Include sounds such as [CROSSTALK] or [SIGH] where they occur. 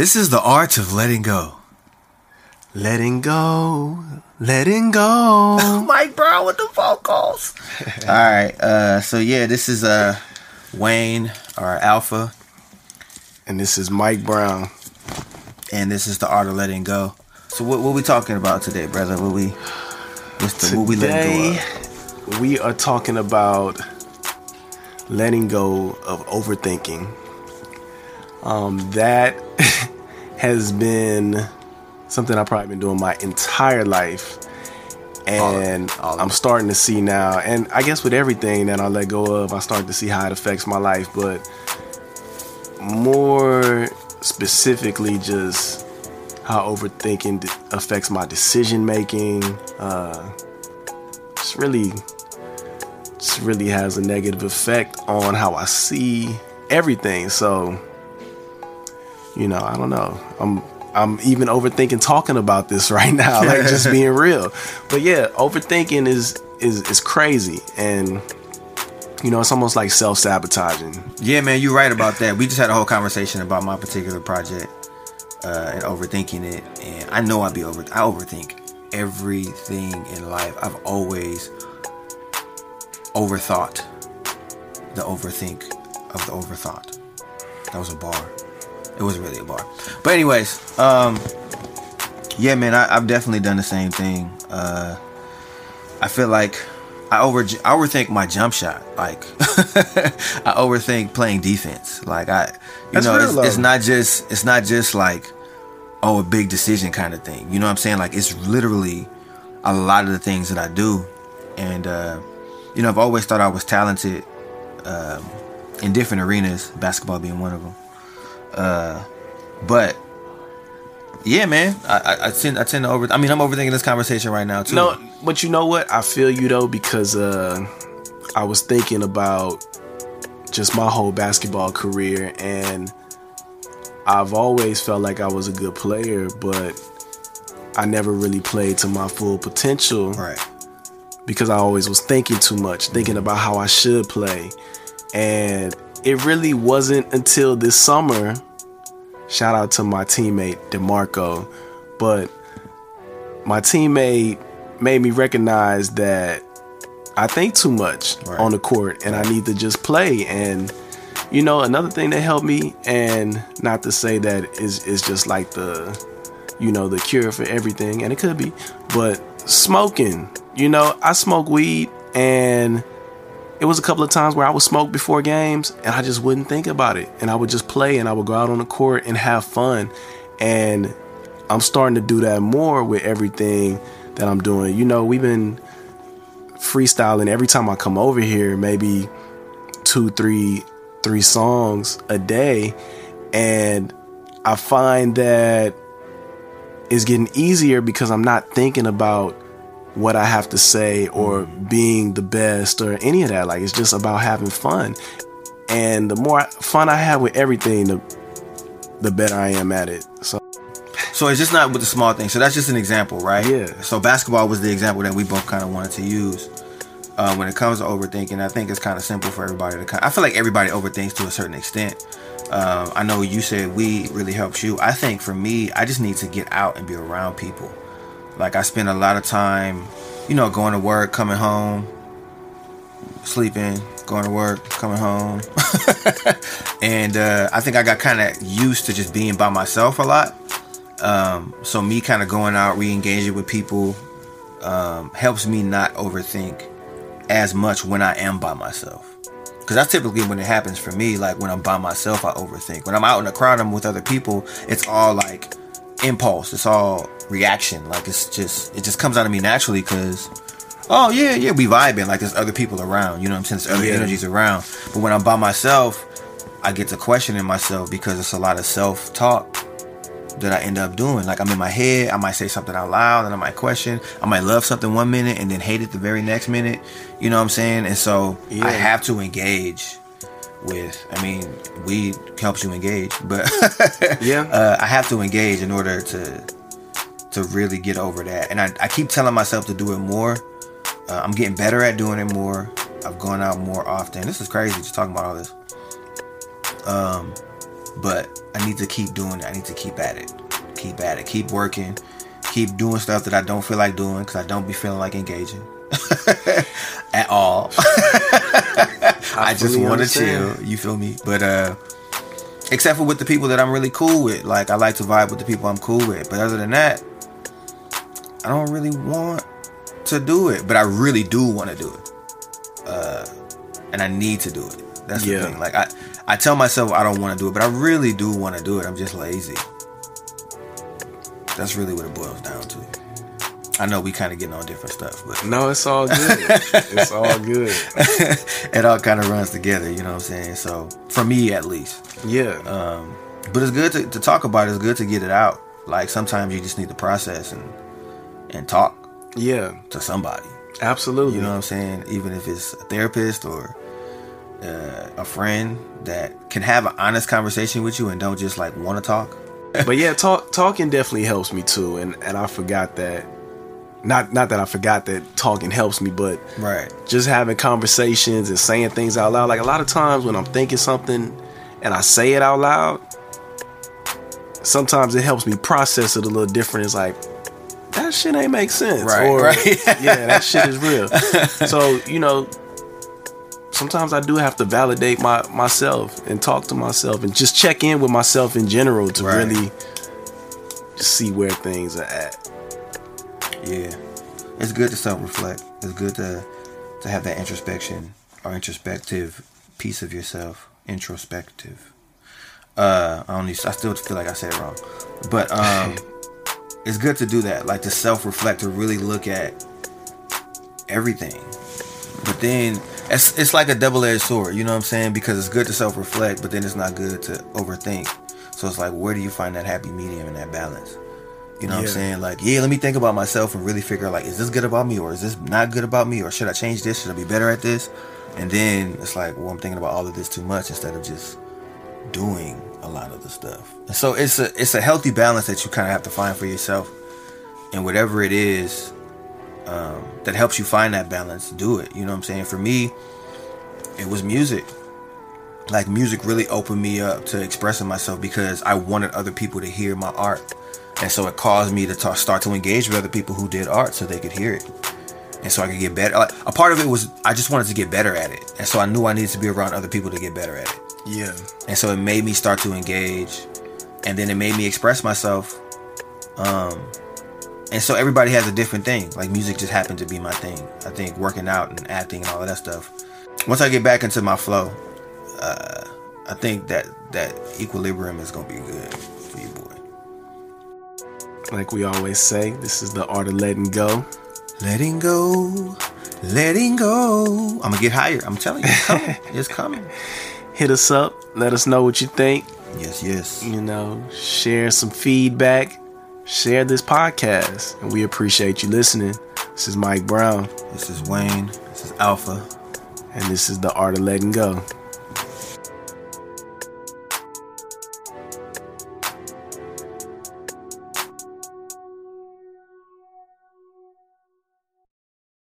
This is the art of letting go. Letting go, letting go. [LAUGHS] Mike Brown with the vocals. [LAUGHS] All right. Uh, so yeah, this is uh Wayne or Alfpha, and this is Mike Brown, and this is the art of letting go. So what what we talking about today, brother? What we what's the, today, what we letting go of? We are talking about letting go of overthinking. Um, that has been something I've probably been doing my entire life. And all, all I'm starting to see now, and I guess with everything that I let go of, I start to see how it affects my life. But more specifically, just how overthinking affects my decision making. Uh, just really, just really has a negative effect on how I see everything. So, you know, I don't know. I'm I'm even overthinking talking about this [LAUGHS] right now, like just [LAUGHS] being real. But yeah, overthinking is is is crazy and you know, it's almost like self sabotaging. Yeah, man, you're right about that. We just had a whole conversation about my particular project uh, and overthinking it, and I know I be over. I overthink everything in life. I've always overthought the overthink of the overthought. That was a bar. It was really a bar. But anyways, um, yeah, man, I, have definitely done the same thing. Uh, I feel like I over I overthink my jump shot. Like [LAUGHS] I overthink playing defense. Like I, you That's know, it's, it's, not just it's not just like oh a big decision kind of thing. You know what I'm saying? Like it's literally a lot of the things that I do, and uh, you know I've always thought I was talented um, in different arenas, basketball being one of them. Uh, but yeah, man, I, I, I, tend I tend to over. I mean, I'm overthinking this conversation right now too. No, but you know what? I feel you though because uh, I was thinking about just my whole basketball career, and I've always felt like I was a good player, but I never really played to my full potential. Right. Because I always was thinking too much, thinking about how I should play, and it really wasn't until this summer. Shout out to my teammate DeMarco, but my teammate made me recognize that I think too much right. on the court and I need to just play. And you know, another thing that helped me, and not to say that is is just like the you know the cure for everything, and it could be, but smoking. You know, I smoke weed and it was a couple of times where I would smoke before games and I just wouldn't think about it. And I would just play and I would go out on the court and have fun. And I'm starting to do that more with everything that I'm doing. You know, we've been freestyling every time I come over here, maybe two, three, three songs a day. And I find that it's getting easier because I'm not thinking about what I have to say or being the best or any of that. Like it's just about having fun. And the more fun I have with everything, the the better I am at it. So so it's just not with the small things. So that's just an example, right? Yeah. So basketball was the example that we both kind of wanted to use. Uh, when it comes to overthinking, I think it's kind of simple for everybody to. Kind I feel like everybody overthinks to a certain extent. Um, I know you said we really helps you. I think for me, I just need to get out and be around people. Like I spend a lot of time, you know, going to work, coming home, sleeping, going to work, coming home. [LAUGHS] and uh, I think I got kind of used to just being by myself a lot. Um, so me kind of going out, re-engaging with people, um, helps me not overthink as much when I am by myself. Because that's typically when it happens for me. Like when I'm by myself, I overthink. When I'm out in the crowd, I'm with other people. It's all like impulse. It's all reaction. Like it's just it just comes out of me naturally because oh yeah yeah we vibing like there's other people around. You know what I'm saying? There's other yeah. energies around. But when I'm by myself, I get to questioning myself because it's a lot of self talk that I end up doing. Like I'm in my head, I might say something out loud and I might question. I might love something one minute and then hate it the very next minute. You know what I'm saying? And so yeah. I have to engage with i mean weed helps you engage but [LAUGHS] yeah uh, i have to engage in order to to really get over that and i, I keep telling myself to do it more uh, i'm getting better at doing it more i've gone out more often this is crazy just talking about all this um but I need to keep doing it. I need to keep at it. Keep at it. Keep working. Keep doing stuff that I don't feel like doing because I don't be feeling like engaging [LAUGHS] at all. [LAUGHS] I, just want to chill. You feel me? But uh, except for with the people that I'm really cool with. Like I like to vibe with the people I'm cool with. But other than that, I don't really want to do it. But I really do want to do it. Uh, and I need to do it. That's the thing. Like I, I tell myself I don't want to do it, but I really do want to do it. I'm just lazy. That's really what it boils down to. I know we kind of getting on different stuff, but No, it's all good. it's all good. [LAUGHS] it all kind of runs together. You know what I'm saying? So for me, at least. Yeah. Um, but it's good to, to talk about it. It's good to get it out. Like sometimes you just need to process and and talk yeah. to somebody. Absolutely. You know what I'm saying? Even if it's a therapist or uh, a friend that can have an honest conversation with you and don't just like want to talk. but yeah, talk, talking definitely helps me too, and and I forgot that. Not not that I forgot that talking helps me, but Right. just having conversations and saying things out loud. Like a lot of times when I'm thinking something and I say it out loud, sometimes it helps me process it a little different. It's like that shit ain't make sense, Right, or right. [LAUGHS] yeah, that shit is real. so you know, sometimes I do have to validate my myself and talk to myself and just check in with myself in general to Right. really see where things are at. Yeah. It's good to self reflect. It's good to to have that introspection or introspective piece of yourself. Introspective. Uh I only I still feel like I said it wrong. But um [LAUGHS] it's good to do that. Like to self reflect, to really look at everything. But then it's it's like a double edged sword, you know what I'm saying? Because it's good to self reflect, but then it's not good to overthink. So it's like where do you find that happy medium and that balance? You know what I'm saying? Like, yeah, let me think about myself and really figure out like, is this good about me or is this not good about me or should I change this? Should I be better at this? And then it's like, well, I'm thinking about all of this too much instead of just doing a lot of the stuff. And so it's a it's a healthy balance that you kind of have to find for yourself, and whatever it is um, that helps you find that balance, do it. You know what I'm saying? For me, it was music. Like music really opened me up to expressing myself because I wanted other people to hear my art, and so it caused me to talk, start to engage with other people who did art so they could hear it and so I could get better. Like, a part of it was I just wanted to get better at it, and so I knew I needed to be around other people to get better at it. Yeah. And so it made me start to engage, and then it made me express myself. Um, and so everybody has a different thing. Like music just happened to be my thing. I think working out and acting and all of that stuff. Once I get back into my flow, uh, I think that that equilibrium is gonna be good for you, boy. Like we always say, this is the art of letting go. Letting go, letting go. I'm gonna get higher. I'm telling you, it's coming. [LAUGHS] it's coming. Hit us up. Let us know what you think. Yes, yes. You know, share some feedback. Share this podcast. And we appreciate you listening. This is Mike Brown, This is Wayne. This is Alfpha. and this is the art of letting go.